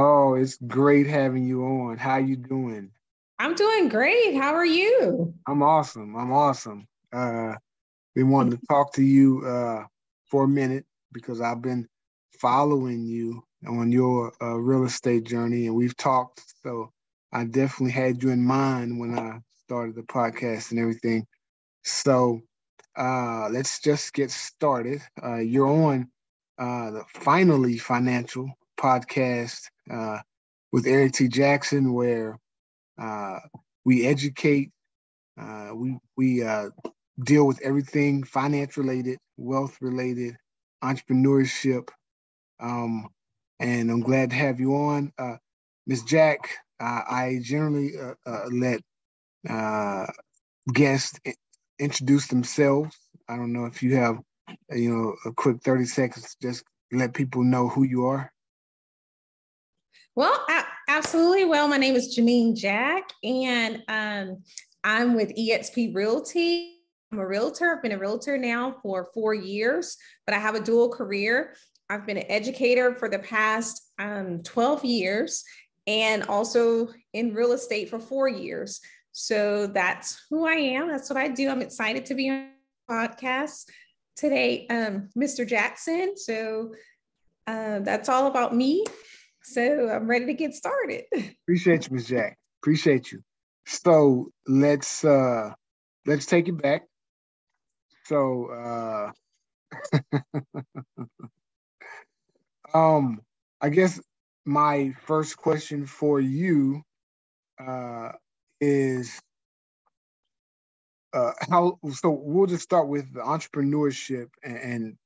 Oh, it's great having you on. How you doing? I'm doing great. How are you? I'm awesome. I'm awesome. Uh, been wanting to talk to you uh, for a minute because I've been following you on your uh, real estate journey, and we've talked. So I definitely had you in mind when I started the podcast and everything. So uh, let's just get started. Uh, you're on uh, the Finally Financial podcast uh, with Eric T. Jackson, where uh, we educate, uh, we we uh, deal with everything finance related, wealth related, entrepreneurship, um, and I'm glad to have you on, uh, Ms. Jack. Uh, I generally let guests introduce themselves. I don't know if you have, you know, a quick 30 seconds, just let people know who you are. Well, absolutely. Well, my name is Janine Jack, and um, I'm with EXP Realty. I'm a realtor. I've been a realtor now for four years, but I have a dual career. I've been an educator for the past um, 12 years and also in real estate for four years. So that's who I am. That's what I do. I'm excited to be on the podcast today, um, Mr. Jackson. So uh, that's all about me. So I'm ready to get started. Appreciate you, Ms. Jack. Appreciate you. So let's uh let's take it back. So uh um I guess my first question for you uh is uh how so we'll just start with the entrepreneurship and, and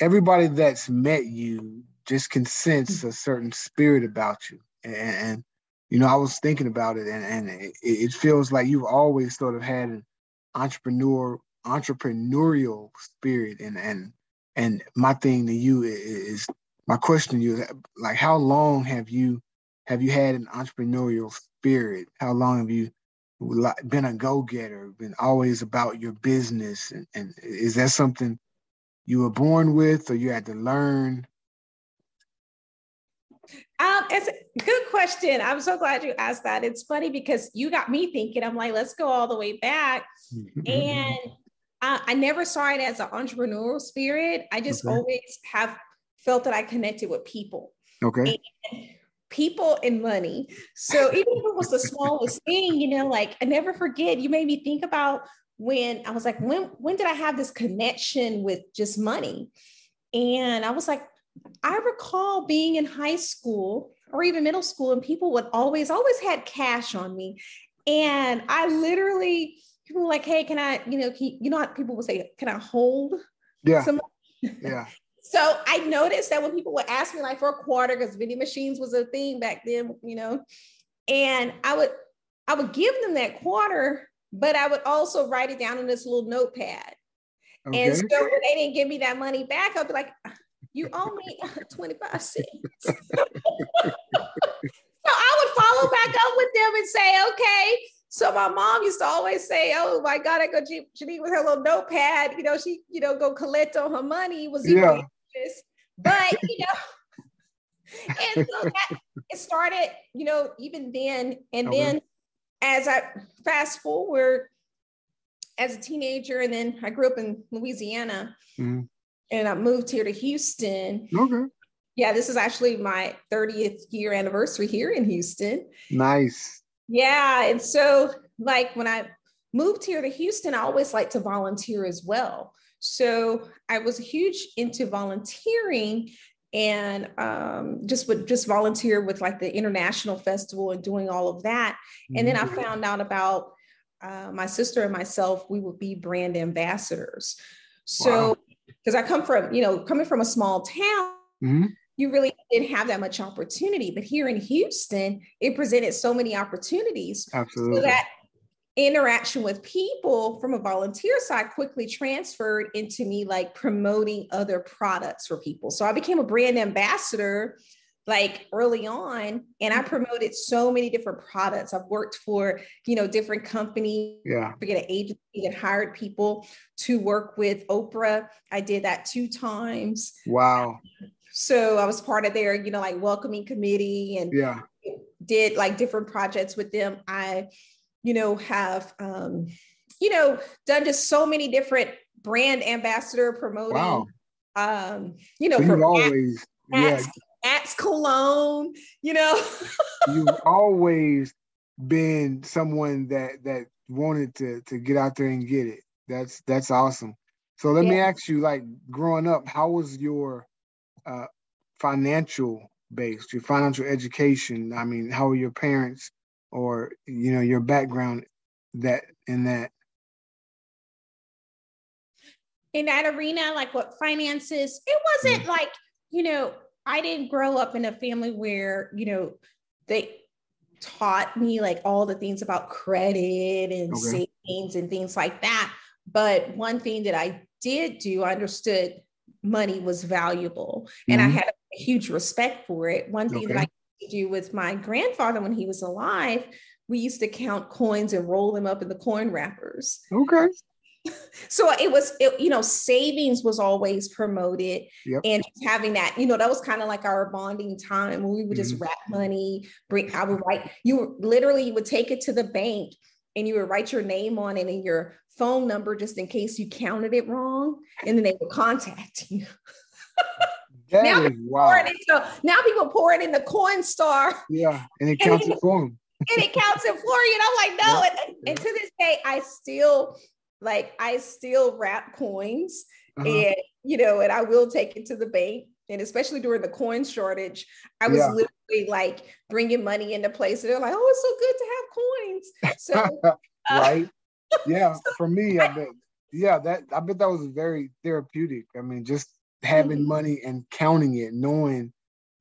everybody that's met you just can sense a certain spirit about you. And, and you know, I was thinking about it, and, and it, it, feels like you've always sort of had an entrepreneur entrepreneurial spirit. And and and my thing to you is my question to you is like, how long have you have you had an entrepreneurial spirit? How long have you been a go getter? Been always about your business? And, and is that something you were born with, or you had to learn? Um, it's a good question. I'm so glad you asked that. It's funny because you got me thinking. I'm like, let's go all the way back. and uh, I never saw it as an entrepreneurial spirit. I just okay. always have felt that I connected with people. Okay. And people and money. So even if it was the smallest thing, you know, like I never forget. You made me think about when I was like, when when did I have this connection with just money? And I was like, I recall being in high school or even middle school, and people would always, always had cash on me. And I literally, people were like, hey, can I, you know, you, you know how people would say, can I hold? Yeah. Some- yeah. so I noticed that when people would ask me like for a quarter, because vending machines was a thing back then, you know, and I would, I would give them that quarter, but I would also write it down in this little notepad. Okay. And so when they didn't give me that money back, I'd be like, you owe me 25 cents. so I would follow back up with them and say, okay. So my mom used to always say, oh my God, I go Janine with her little notepad, you know, she, you know, go collect on her money was yeah. but you know, and so that, it started, you know, even then, and okay. then as I fast forward as a teenager, and then I grew up in Louisiana. Mm-hmm and I moved here to Houston. Okay. Yeah, this is actually my 30th year anniversary here in Houston. Nice. Yeah. And so, like, when I moved here to Houston, I always like to volunteer as well. So I was huge into volunteering and um, just would just volunteer with like the international festival and doing all of that. And then I mm-hmm. found out about uh, my sister and myself, we would be brand ambassadors. So wow because I come from, you know, coming from a small town, mm-hmm. you really didn't have that much opportunity. But here in Houston, it presented so many opportunities. Absolutely. So that interaction with people from a volunteer side quickly transferred into me like promoting other products for people. So I became a brand ambassador like early on and i promoted so many different products i've worked for you know different companies yeah forget an agency that hired people to work with oprah i did that two times wow so I was part of their, you know, like welcoming committee and yeah, did like different projects with them. I, you know, have um, you know, done just so many different brand ambassador promoting. Wow. Um, you know, so for always yeah. Axe cologne, you know. you've always been someone that that wanted to to get out there and get it. That's that's awesome. So let yeah. me ask you, like growing up, how was your uh, financial base, your financial education? I mean, how were your parents, or you know, your background that in that? In that arena, like what finances? It wasn't mm like you know, I didn't grow up in a family where you know they taught me like all the things about credit and okay. savings and things like that. But one thing that I did do, I understood money was valuable and mm-hmm. I had a huge respect for it. One thing okay. that I used to do with my grandfather when he was alive, we used to count coins and roll them up in the coin wrappers. Okay. So it was, it, you know, savings was always promoted, yep. and having that, you know, that was kind of like our bonding time when we would just mm-hmm. wrap money. Bring, I would write. You literally you would take it to the bank, and you would write your name on it and your phone number just in case you counted it wrong, and then they would contact you. now, wow. into, now people pour it in the Coinstar. Yeah, and it counts and it, it for them. and it counts it for you. And I'm like, no. Yeah. And, and to this day, I still like I still wrap coins uh-huh. and you know, and I will take it to the bank. And especially during the coin shortage, I was yeah. literally like bringing money into place. And they're like, oh, it's so good to have coins. So, uh, right. Yeah. so for me, I, I bet, yeah, that, I bet that was very therapeutic. I mean, just having mm-hmm. money and counting it, knowing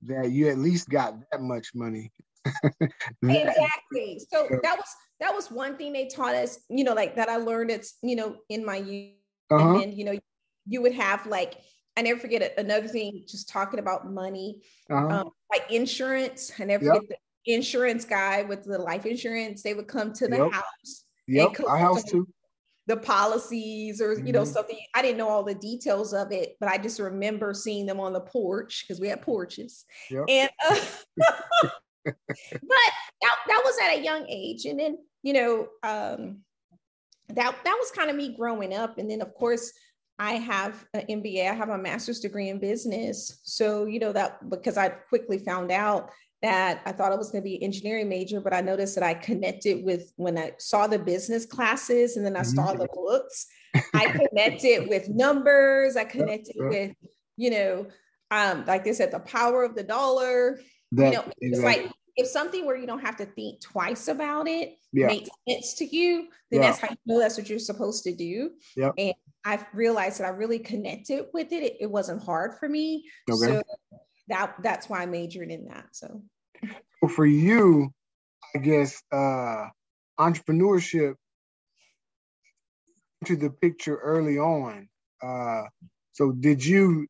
that you at least got that much money. exactly. So that was that was one thing they taught us, you know, like that I learned it's, you know, in my youth. Uh-huh. And then, you know, you would have like, I never forget it, another thing, just talking about money, uh-huh. um, like insurance. I never yep. forget the insurance guy with the life insurance. They would come to the yep. house. Yep, our house too. The policies or, mm-hmm. you know, mm-hmm. something. I didn't know all the details of it, but I just remember seeing them on the porch because we had porches. Yep. And uh, but that, that was at a young age. And then, you know, um, that, that was kind of me growing up. And then, of course, I have an MBA, I have a master's degree in business. So, you know, that because I quickly found out that I thought I was going to be an engineering major, but I noticed that I connected with when I saw the business classes and then I saw the mm-hmm. books, I connected with numbers, I connected with, you know, um, like they said, the power of the dollar, that, you know, it's exactly. like if something where you don't have to think twice about it yeah. makes sense to you, then yeah. that's how you know that's what you're supposed to do. Yep. And I've realized that I really connected with it. It, it wasn't hard for me. Okay. So that that's why I majored in that. So well, for you, I guess uh entrepreneurship to the picture early on. Uh so did you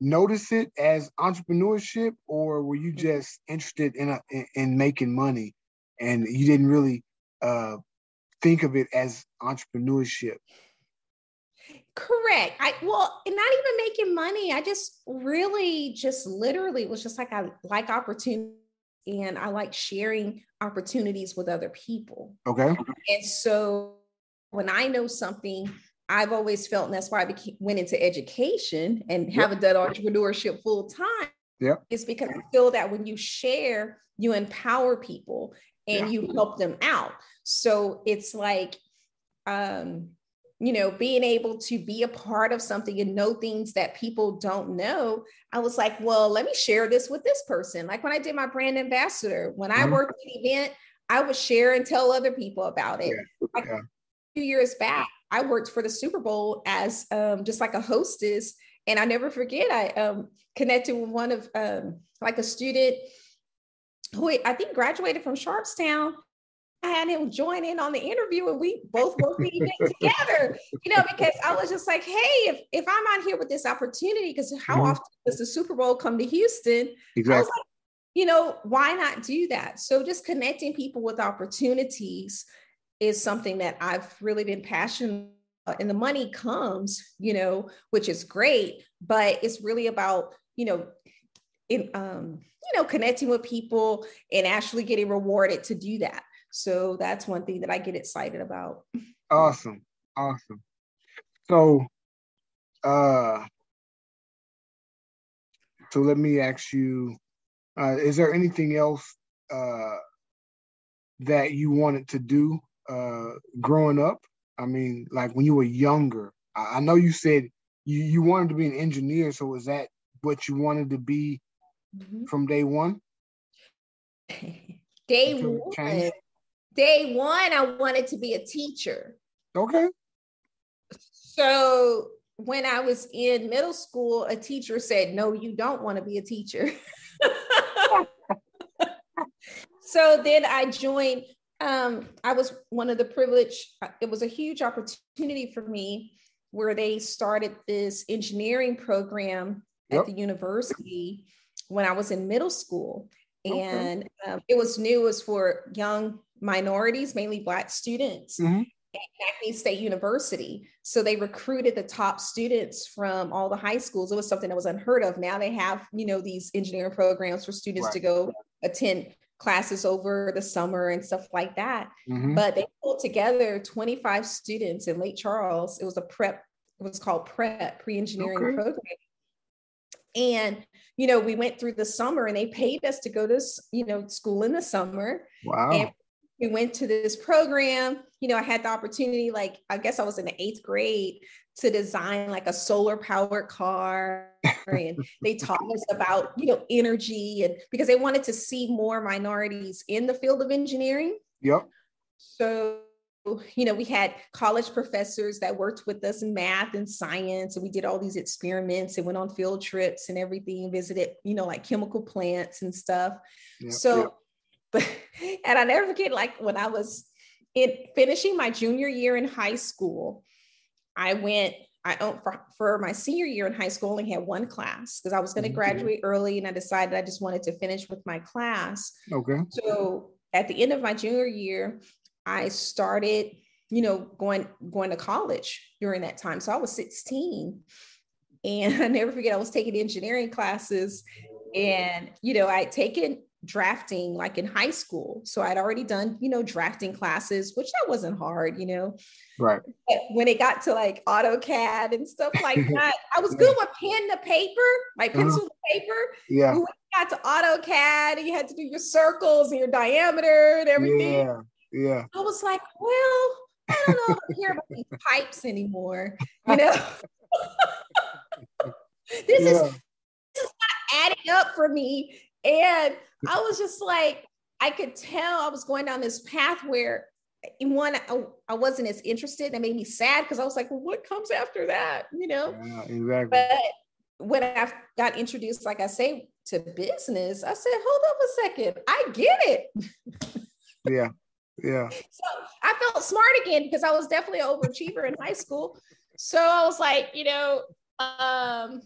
notice it as entrepreneurship or were you just interested in a, in, in making money and you didn't really uh, think of it as entrepreneurship? Correct. I well not even making money. I just really just literally was just like i like opportunity and i like sharing opportunities with other people. Okay. And so when i know something I've always felt, and that's why I became, went into education and yep. haven't done entrepreneurship full time. Yeah, It's because I feel that when you share, you empower people and yeah. you help them out. So it's like, um, you know, being able to be a part of something and know things that people don't know. I was like, well, let me share this with this person. Like when I did my brand ambassador, when I mm-hmm. worked at an event, I would share and tell other people about it. Yeah. Like yeah. few years back, I worked for the Super Bowl as um, just like a hostess. And I never forget, I um, connected with one of um, like a student who I think graduated from Sharpstown. I had him join in on the interview and we both worked the event together, you know, because I was just like, hey, if, if I'm out here with this opportunity, because how mm-hmm. often does the Super Bowl come to Houston? Exactly. Like, you know, why not do that? So just connecting people with opportunities is something that I've really been passionate about. and the money comes, you know, which is great, but it's really about, you know, in um, you know, connecting with people and actually getting rewarded to do that. So that's one thing that I get excited about. Awesome. Awesome. So uh so let me ask you, uh, is there anything else uh that you wanted to do uh growing up? I mean, like when you were younger. I, I know you said you, you wanted to be an engineer, so was that what you wanted to be mm-hmm. from day one? day one. Day one, I wanted to be a teacher. Okay. So when I was in middle school, a teacher said, No, you don't want to be a teacher. so then I joined. Um, I was one of the privileged, it was a huge opportunity for me where they started this engineering program yep. at the university when I was in middle school. Okay. And um, it was new, it was for young minorities, mainly Black students. Mm-hmm. At McNeese State University. So they recruited the top students from all the high schools. It was something that was unheard of. Now they have, you know, these engineering programs for students right. to go attend classes over the summer and stuff like that. Mm-hmm. But they pulled together 25 students in Lake Charles. It was a prep, it was called prep, pre-engineering okay. program. And, you know, we went through the summer and they paid us to go to, you know, school in the summer. Wow. And we went to this program. You know, I had the opportunity, like, I guess I was in the eighth grade to design like a solar powered car. and they taught us about, you know, energy and because they wanted to see more minorities in the field of engineering. Yep. So you know, we had college professors that worked with us in math and science, and we did all these experiments and went on field trips and everything, visited, you know, like chemical plants and stuff. Yep, so, yep. but, and I never forget, like when I was in finishing my junior year in high school, I went, I for, for my senior year in high school, only had one class because I was going to mm-hmm. graduate early and I decided I just wanted to finish with my class. Okay. So at the end of my junior year, I started, you know, going going to college during that time. So I was 16. And I never forget I was taking engineering classes and you know, I'd taken drafting like in high school. So I'd already done, you know, drafting classes, which that wasn't hard, you know. Right. But when it got to like AutoCAD and stuff like that, I was good with pen to paper, like uh-huh. pencil uh-huh. to paper. Yeah. When got to AutoCAD and you had to do your circles and your diameter and everything. Yeah. Yeah. I was like, well, I don't know if I hear about these pipes anymore. You know, this, yeah. is, this is not adding up for me. And I was just like, I could tell I was going down this path where one, I, I wasn't as interested. That made me sad because I was like, well, what comes after that? You know? Yeah, exactly. But when I got introduced, like I say, to business, I said, hold up a second, I get it. yeah. Yeah. So I felt smart again because I was definitely an overachiever in high school. So I was like, you know, um,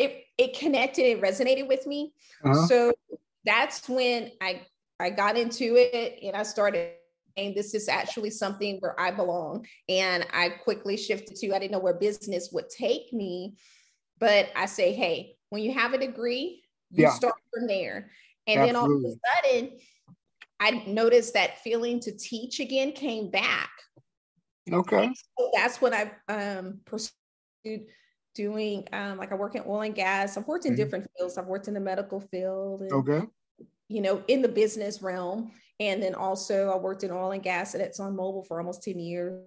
it it connected, it resonated with me. Uh-huh. So that's when I I got into it and I started and this is actually something where I belong. And I quickly shifted to I didn't know where business would take me, but I say, hey, when you have a degree, you yeah. start from there. And Absolutely. then all of a sudden, I noticed that feeling to teach again came back. Okay. So that's what I um, pursued doing. Um, like I work in oil and gas. I've worked in mm-hmm. different fields. I've worked in the medical field. And, okay. You know, in the business realm. And then also I worked in oil and gas at ExxonMobil for almost 10 years.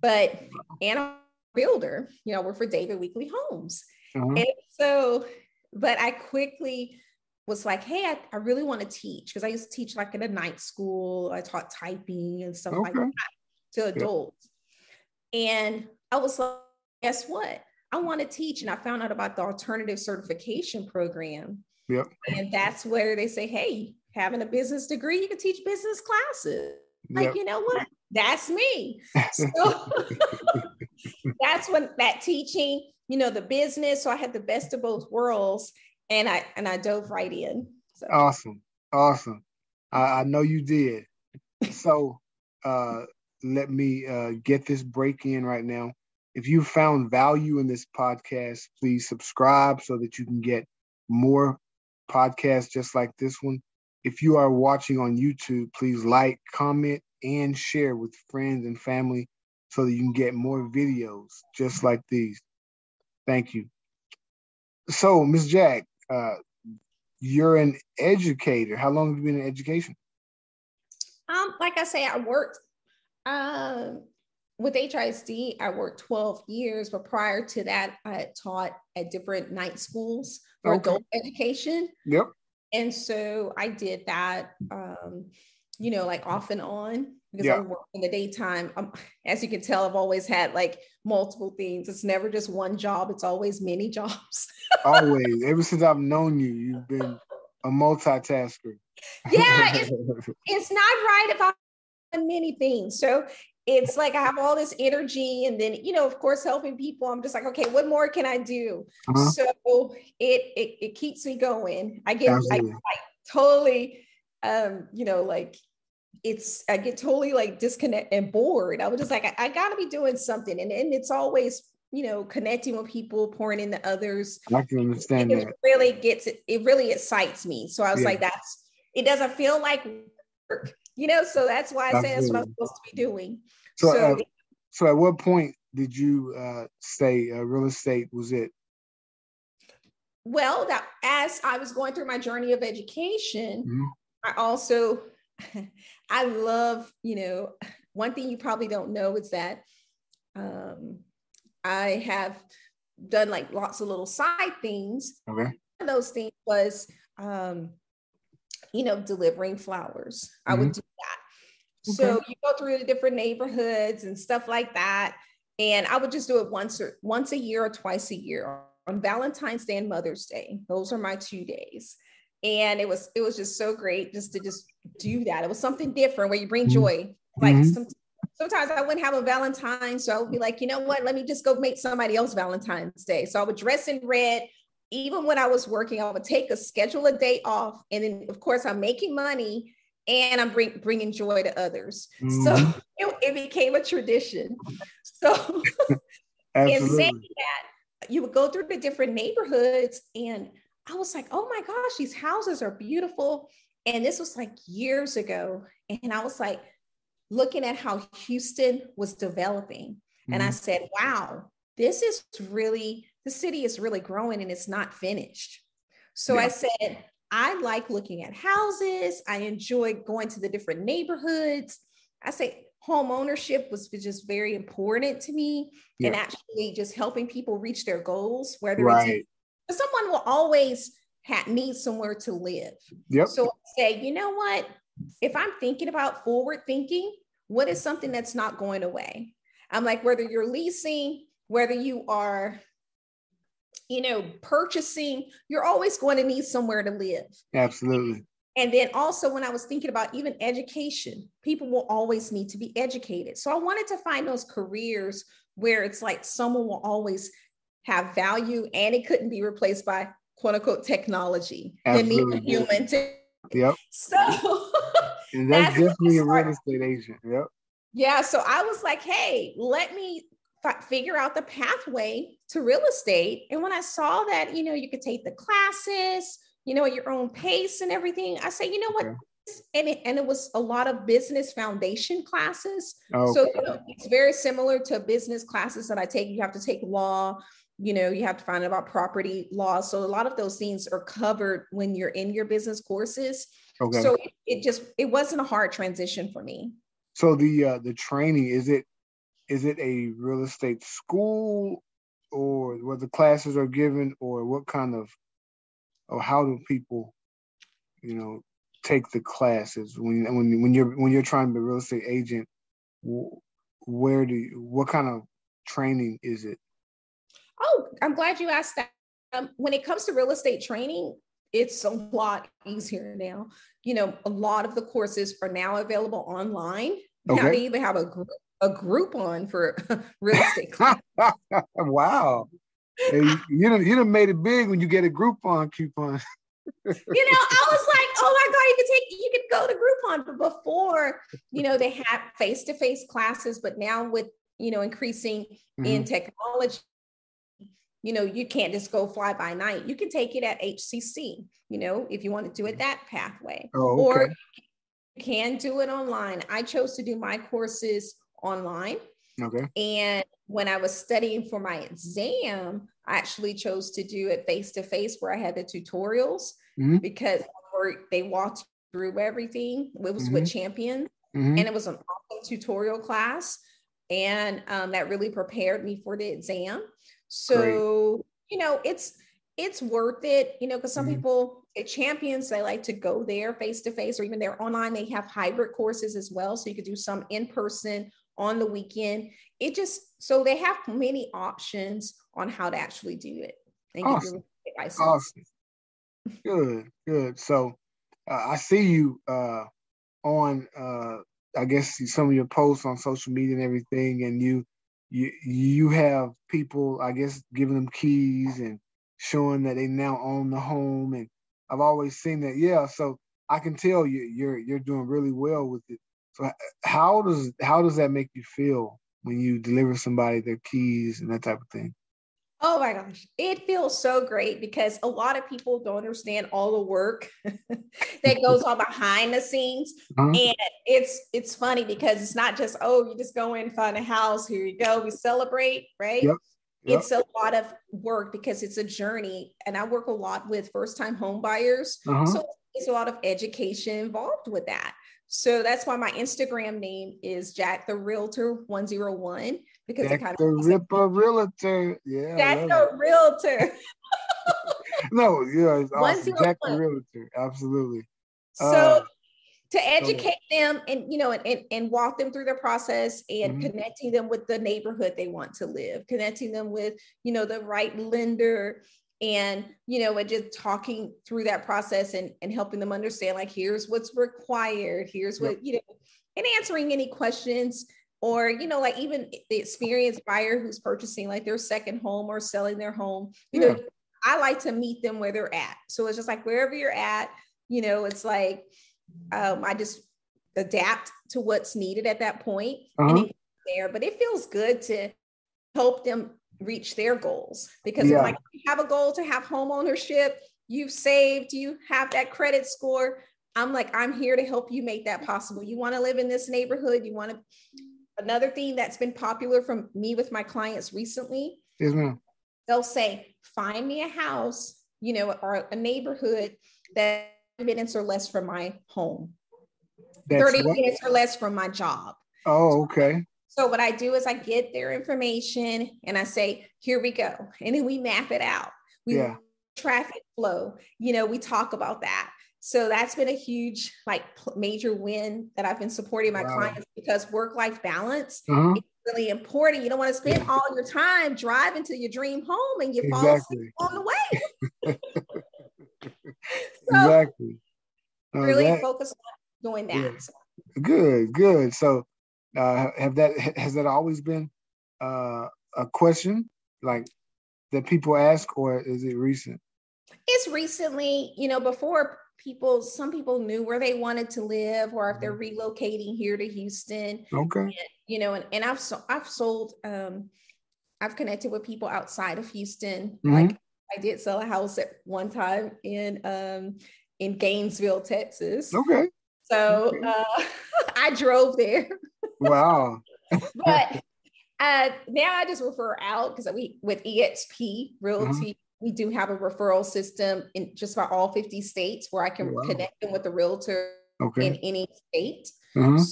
But, and I'm a builder, you know, I work for David Weekley Homes. Uh-huh. And so, but I quickly was like, hey, I, I really want to teach because I used to teach like in a night school. I taught typing and stuff okay. like that to adults. Yeah. And I was like, guess what? I want to teach. And I found out about the alternative certification program. Yep. And that's where they say, hey, having a business degree, you can teach business classes. Like, yep. you know what? That's me. So that's when that teaching, you know, the business. So I had the best of both worlds and I and I dove right in. So. Awesome, awesome. I, I know you did. so uh, let me uh, get this break in right now. If you found value in this podcast, please subscribe so that you can get more podcasts just like this one. If you are watching on YouTube, please like, comment, and share with friends and family so that you can get more videos just like these. Thank you. So, Ms. Jack, uh, you're an educator. How long have you been in education? Um, like I say, I worked um, with HISD. I worked 12 years, but prior to that, I had taught at different night schools for okay. adult education. Yep. And so I did that, um, you know, like off and on because yep. I work in the daytime. Um, as you can tell, I've always had like multiple things. It's never just one job. It's always many jobs. always. Ever since I've known you, you've been a multitasker. Yeah, it's, it's not right if I'm many things. So it's like I have all this energy, and then you know, of course, helping people. I'm just like, okay, what more can I do? Uh-huh. So it, it it keeps me going. I get I, totally, um, you know, like it's I get totally like disconnect and bored. I was just like, I, I got to be doing something, and and it's always you know connecting with people, pouring into others. I can understand it that. Really gets it. It really excites me. So I was yeah. like, that's. It doesn't feel like work, you know. So that's why I say that's what I'm supposed to be doing. So, so, uh, so at what point did you uh, say uh, real estate was it? Well, that as I was going through my journey of education, mm-hmm. I also I love, you know, one thing you probably don't know is that um, I have done like lots of little side things. Okay. One of those things was, um, you know, delivering flowers. Mm-hmm. I would mm-hmm. do that. So you go through the different neighborhoods and stuff like that. And I would just do it once or once a year or twice a year on Valentine's Day and Mother's Day. Those are my two days. And it was it was just so great just to just do that. It was something different where you bring mm-hmm. joy. Like mm-hmm. some, sometimes I wouldn't have a Valentine. So I would be like, you know what? Let me just go make somebody else Valentine's Day. So I would dress in red. Even when I was working, I would take a schedule a day off. And then, of course, I'm making money and I'm bring, bringing joy to others. Mm-hmm. So it, it, became a tradition. So, in saying that, you would go through the different neighborhoods, and I was like, oh my gosh, these houses are beautiful. And this was like years ago. And I was like, looking at how Houston was developing. Mm-hmm. And I mm-hmm. said, wow, this is really, the city is really growing and it's not finished. So yeah. I said, I like looking at houses. I enjoy going to the different neighborhoods. I say home ownership was just very important to me yeah. and actually just helping people reach their goals, whether right. it's someone will always have, need somewhere to live. Yep. So I say, you know what? If I'm thinking about forward thinking, what is something that's not going away? I'm like, whether you're leasing, whether you are you know, purchasing, you're always going to need somewhere to live. Absolutely. And then also, when I was thinking about even education, people will always need to be educated. So I wanted to find those careers where it's like someone will always have value and it couldn't be replaced by quote unquote technology. Absolutely. need human to. Yep. So that's, that's definitely a real estate agent. Yep. Yeah. So I was like, hey, let me figure out the pathway to real estate. And when I saw that, you know, you could take the classes, you know, at your own pace and everything, I say, you know what? Okay. And it, and it was a lot of business foundation classes. Okay. So you know, it's very similar to business classes that I take. You have to take law, you know, you have to find out about property law. So a lot of those things are covered when you're in your business courses. Okay. So it, it just it wasn't a hard transition for me. So the uh, the training is it is it a real estate school or what the classes are given or what kind of or how do people you know take the classes when when when you're when you're trying to be a real estate agent where do you, what kind of training is it? Oh i'm glad you asked that. Um, when it comes to real estate training it's a lot easier now. You know a lot of the courses are now available online. Okay. now they even have a group a Groupon for real estate. wow. Hey, you done, you done made it big when you get a Groupon coupon. you know, I was like, oh my God, you could take, you could go to Groupon. But before, you know, they had face-to-face classes, but now with, you know, increasing mm-hmm. in technology, you know, you can't just go fly by night. You can take it at HCC, you know, if you want to do it that pathway. Oh, okay. Or you can do it online. I chose to do my courses online. Okay. And when I was studying for my exam, I actually chose to do it face to face where I had the tutorials Mhm. because they walked through everything. It was with champions Mhm. and it was an awesome tutorial class and um, that really prepared me for the exam so you know it's it's worth it you know because some Mhm. people at champions they like to go there face to face or even they're online they have hybrid courses as well so you could do some in person on the weekend it just so they have many options on how to actually do it and Awesome. Awesome. Good, good. So uh, I see you uh, on, uh, I guess, some of your posts on social media and everything, and you you you have people, I guess, giving them keys and showing that they now own the home. And I've always seen that. Yeah, so I can tell you you're you're doing really well with it. So how does how does that make you feel when you deliver somebody their keys and that type of thing? Oh my gosh, it feels so great because a lot of people don't understand all the work that goes on behind the scenes. Uh-huh. And it's it's funny because it's not just, oh, you just go in, find a house, here you go, we celebrate, right? Yep, yep. It's a lot of work because it's a journey. And I work a lot with first-time home buyers. Uh-huh. So it's a lot of education involved with that. So that's why my Instagram name is Jack the Realtor 101 because it kind the of the Ripper Realtor. Yeah. Jack the Realtor. No, yeah, it's awesome. Jack the Realtor. Absolutely. So Uh, to educate them and you know and, and, and walk them through the process and Mhm. connecting them with the neighborhood they want to live, connecting them with you know the right lender and you know and just talking through that process and, and helping them understand like here's what's required, here's what you know, and answering any questions or you know like even the experienced buyer who's purchasing like their second home or selling their home you know i like to meet them where they're at. So it's just like wherever you're at you know it's like um, i just adapt to what's needed at that point and Uh-huh. goes there. But it feels good to help them reach their goals because Yeah. like you have a goal to have home ownership you've saved you have that credit score i'm like i'm here to help you make that possible you want to live in this neighborhood you want to another thing that's been popular from me with my clients recently yes, ma'am. they'll say find me a house you know or a neighborhood that minutes or less from my home That's 30 what? minutes or less from my job Oh, okay. So what I do is I get their information and I say, here we go. And then we map it out. We Yeah. traffic flow, you know, we talk about that. So that's been a huge like major win that I've been supporting my Wow. clients because work-life balance Uh-huh. is really important. You don't want to spend all your time driving to your dream home and you fall asleep on the way. so Exactly. Uh, really that- focus on doing that. Yeah. good, good. So, uh, have that has that always been uh, a question like that people ask, or is it recent? it's recently, you know, before people, some people knew where they wanted to live, or if they're Mm-hmm. relocating here to Houston, Okay. you know, and, and I've so, I've sold, um, I've connected with people outside of Houston. Mhm. Like I did sell a house at one time in um in Gainesville, Texas. Okay. So uh, I drove there, Wow. but uh, now I just refer out because we with EXP Realty, Uh-huh. we do have a referral system in just about all 50 states where I can Wow. connect them with the realtor Okay. in any state. Uh-huh.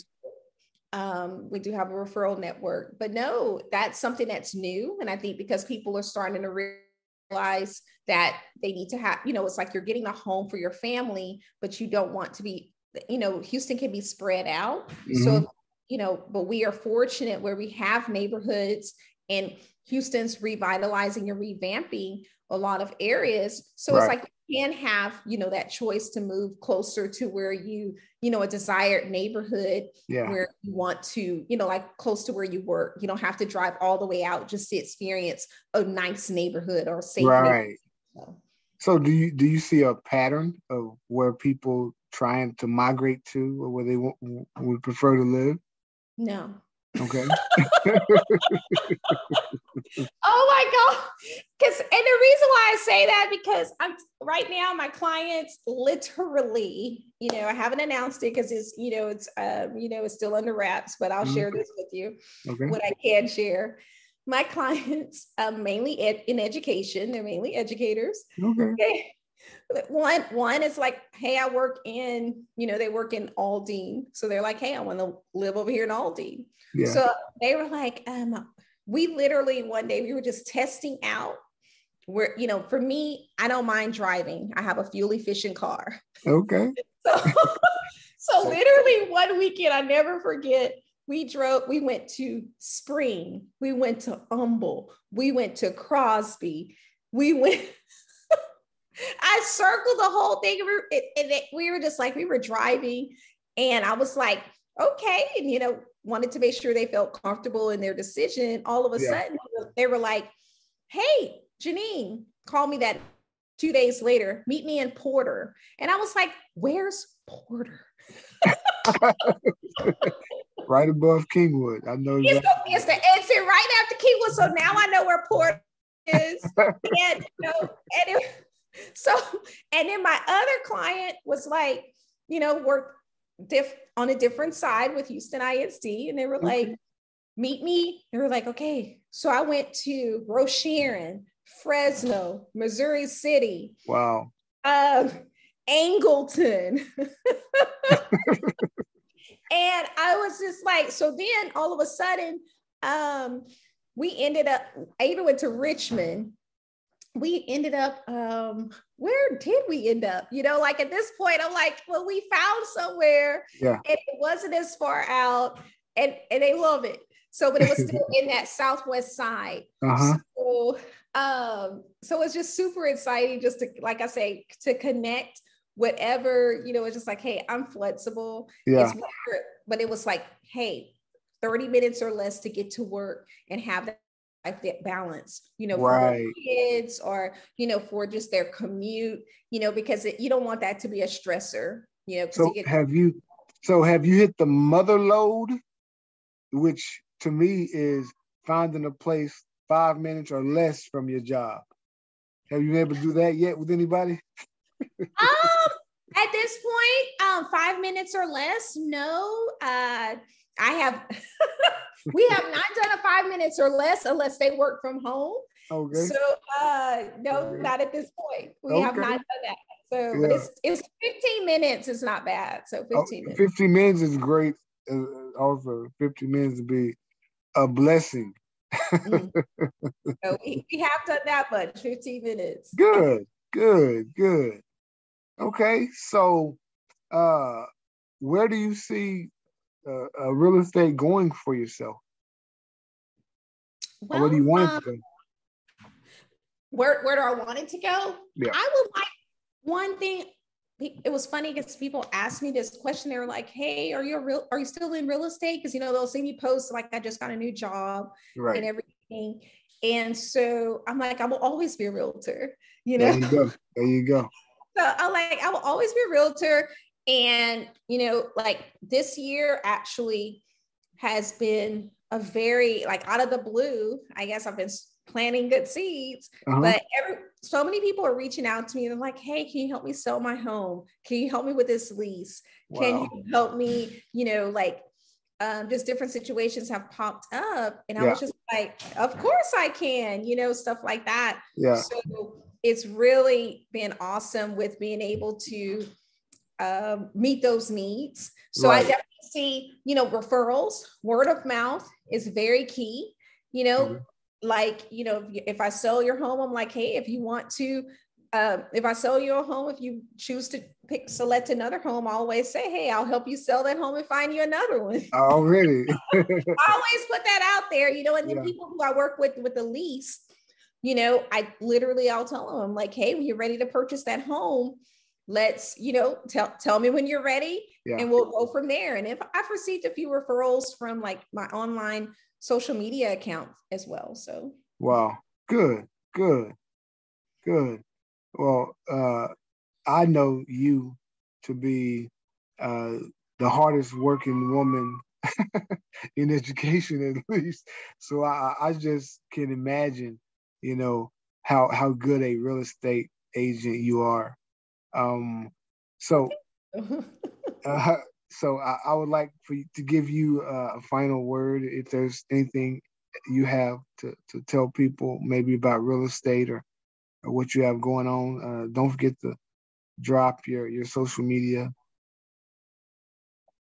Um, we do have a referral network, but no, that's something that's new. And I think because people are starting to realize that they need to have, you know, it's like you're getting a home for your family, but you don't want to be, you know, Houston can be spread out. So, mm-hmm. you know, but we are fortunate where we have neighborhoods and Houston's revitalizing and revamping a lot of areas. So it's like you can have, you know, that choice to move closer to where you, you know, a desired neighborhood Yeah. where you want to, you know, like close to where you work. You don't have to drive all the way out just to experience a nice neighborhood or safe. neighborhood. Right. So, So do you do you see a pattern of where people trying to migrate to or where they w- would prefer to live? no, Okay. oh my god! Because and the reason why I say that because I'm right now my clients literally, you know, I haven't announced it because it's you know it's um you know it's still under wraps, but I'll mm-hmm. share this with you. Okay. What I can share. My clients, um, mainly ed- in education, they're mainly educators. Okay. okay one one is like hey i work in you know they work in aldine so they're like hey i want to live over here in aldine yeah. so they were like um we literally one day we were just testing out where you know for me i don't mind driving i have a fuel efficient car okay so, so literally one weekend i never forget we drove we went to spring we went to humble we went to crosby we went I circled the whole thing. And we were just like, we were driving, and I was like, okay. And, you know, wanted to make sure they felt comfortable in their decision. All of a yeah. sudden, they were like, hey, Janine, call me that two days later, meet me in Porter. And I was like, where's Porter? right above Kingwood. I know it's, the, it's the exit right after Kingwood. So now I know where Port is. and, you know, and it, so, and then my other client was like, you know, worked diff on a different side with Houston ISD, and they were like, meet me. They were like, okay. So I went to Rosharon, Fresno, Missouri City. Wow. Um, Angleton. and I was just like, so then all of a sudden, um, we ended up, I even went to Richmond. We ended up um where did we end up? You know like at this point i'm like well we found somewhere. Yeah. And it wasn't as far out and and they love it. So but it was still in that southwest side. Uh-huh. so um so it's just super exciting just to like i say to connect whatever you know it's just like hey i'm flexible yeah but it was like hey 30 minutes or less to get to work and have that life balance, you know, right. for kids or, you know, for just their commute, you know, because it, you don't want that to be a stressor, you know. So you get- have you, so have you hit the mother lode, which to me is finding a place five minutes or less from your job? Have you been able to do that yet with anybody? Um, at this point, um, five minutes or less, no. Uh, I have we have not done a five minutes or less unless they work from home. Okay. So uh no, okay. not at this point. We okay. have not done that. So yeah. but it's it's 15 minutes It's not bad. So 15 oh, minutes. 15 minutes is great. Uh, also 15 minutes to be a blessing. mm. so we, we have done that much, 15 minutes. Good, good, good. Okay, so uh where do you see uh, uh, real estate going for yourself? Well, or where do you want um, it to go? Where Where do I want it to go? Yeah. I would like one thing. It was funny because people asked me this question. They were like, "Hey, are you real? Are you still in real estate?" Because you know they'll see me post like I just got a new job right. and everything. And so I'm like, I will always be a realtor. You know. There you go. There you go. So I'm like, I will always be a realtor. And, you know, like this year actually has been a very, like out of the blue, I guess I've been planting good seeds, uh-huh. but every, so many people are reaching out to me. They're like, hey, can you help me sell my home? Can you help me with this lease? Wow. Can you help me, you know, like um, just different situations have popped up. And I yeah. was just like, of course I can, you know, stuff like that. Yeah. So it's really been awesome with being able to um, meet those needs. So right. I definitely see, you know, referrals, word of mouth is very key. You know, mm-hmm. like, you know, if, if, I sell your home, I'm like, hey, if you want to, uh, if I sell you a home, if you choose to pick, select another home, I always say, hey, I'll help you sell that home and find you another one. Already. I always put that out there, you know, and then yeah. people who I work with with the lease, you know, I literally, I'll tell them, I'm like, hey, when you're ready to purchase that home, let's you know tell tell me when you're ready yeah. and we'll go from there and if i've received a few referrals from like my online social media account as well so wow good good good well uh i know you to be uh the hardest working woman in education at least. So I, I just can imagine, you know, how how good a real estate agent you are. Um, so, uh, so I, I, would like for you to give you a final word. If there's anything you have to, to tell people, maybe about real estate or, or what you have going on, uh, don't forget to drop your your social media.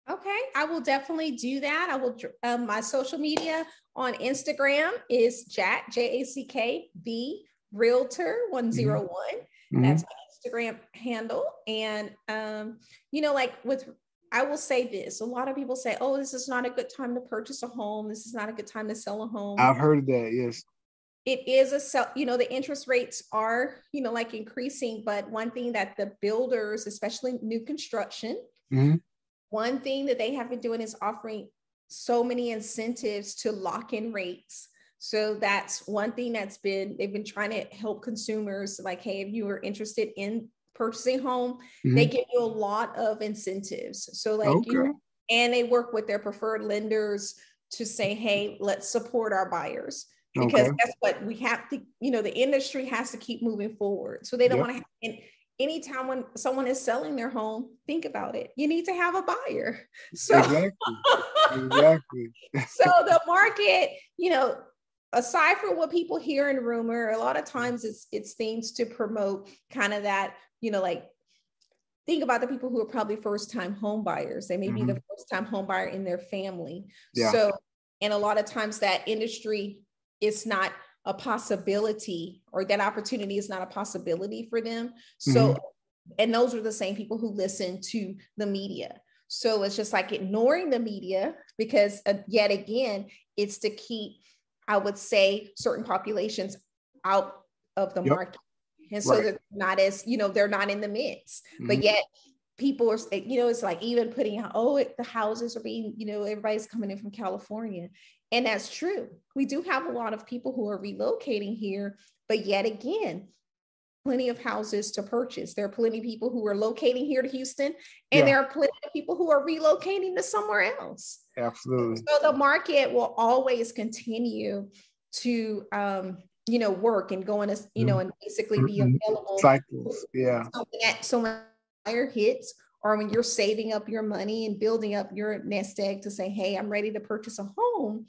Okay, I will definitely do that. I will. Um, my social media on Instagram is Jack J A C K B Realtor one zero one. Mm-hmm. That's my Instagram handle, and um, you know, like with I will say this a lot of people say, oh, this is not a good time to purchase a home. This is not a good time to sell a home. I've heard that, yes. It is a sell, you know, the interest rates are, you know, like increasing. But one thing that the builders, especially new construction, mm-hmm. one thing that they have been doing is offering so many incentives to lock in rates. So that's one thing that's been, they've been trying to help consumers like, hey, if you are interested in purchasing home, mm-hmm. they give you a lot of incentives. So like okay. you know, and they work with their preferred lenders to say, hey, let's support our buyers. Because okay. that's what we have to, you know, the industry has to keep moving forward. So they don't yep. want to and anytime when someone is selling their home, think about it. You need to have a buyer. So exactly. exactly. so the market, you know, aside from what people hear in rumor, a lot of times it's it's things to promote kind of that you know, like think about the people who are probably first time home buyers. They may mm-hmm. be the mm-hmm. first time home buyer in their family. Yeah. So, and a lot of times that industry is not a possibility or that opportunity is not a possibility for them. So, mm-hmm. and those are the same people who listen to the media. So it's just like ignoring the media because, uh, yet again, it's to keep, I would say, certain populations out of the yep. market and so right. they're not as you know they're not in the mix mm-hmm. but yet people are you know it's like even putting out oh it, the houses are being you know everybody's coming in from california and that's true we do have a lot of people who are relocating here but yet again plenty of houses to purchase there are plenty of people who are locating here to houston and yeah. there are plenty of people who are relocating to somewhere else absolutely so the market will always continue to um, you know, work and go going to, you know, and basically be mm-hmm. available. Cycles, yeah. So when higher hits, or when you're saving up your money and building up your nest egg to say, hey, I'm ready to purchase a home.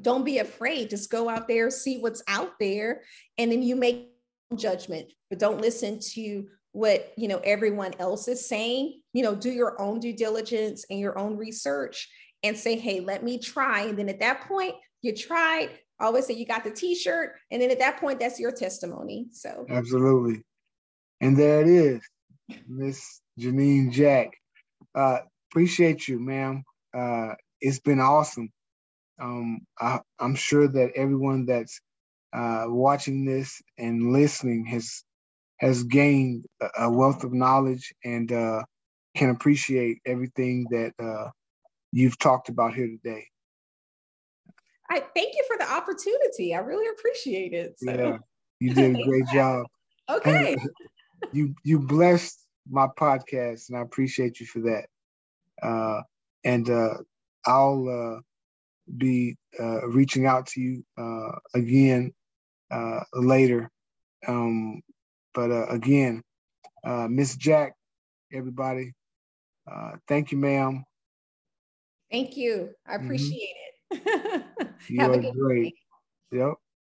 Don't be afraid. Just go out there, see what's out there, and then you make judgment. But don't listen to what you know everyone else is saying. You know, do your own due diligence and your own research and say, hey, let me try. And then at that point, you tried, I always say you got the t-shirt and then at that point that's your testimony so absolutely and there it is miss janine jack uh appreciate you ma'am uh it's been awesome um I, i'm sure that everyone that's uh watching this and listening has has gained a wealth of knowledge and uh can appreciate everything that uh you've talked about here today I thank you for the opportunity. I really appreciate it. So. Yeah, you did a great job. Okay. you you blessed my podcast, and I appreciate you for that. Uh, and uh, I'll uh, be uh, reaching out to you uh, again uh, later. Um, but again, Miss Jack, everybody, thank you, ma'am. Thank you. I mm-hmm. appreciate mm-hmm. it. You're great. Yep.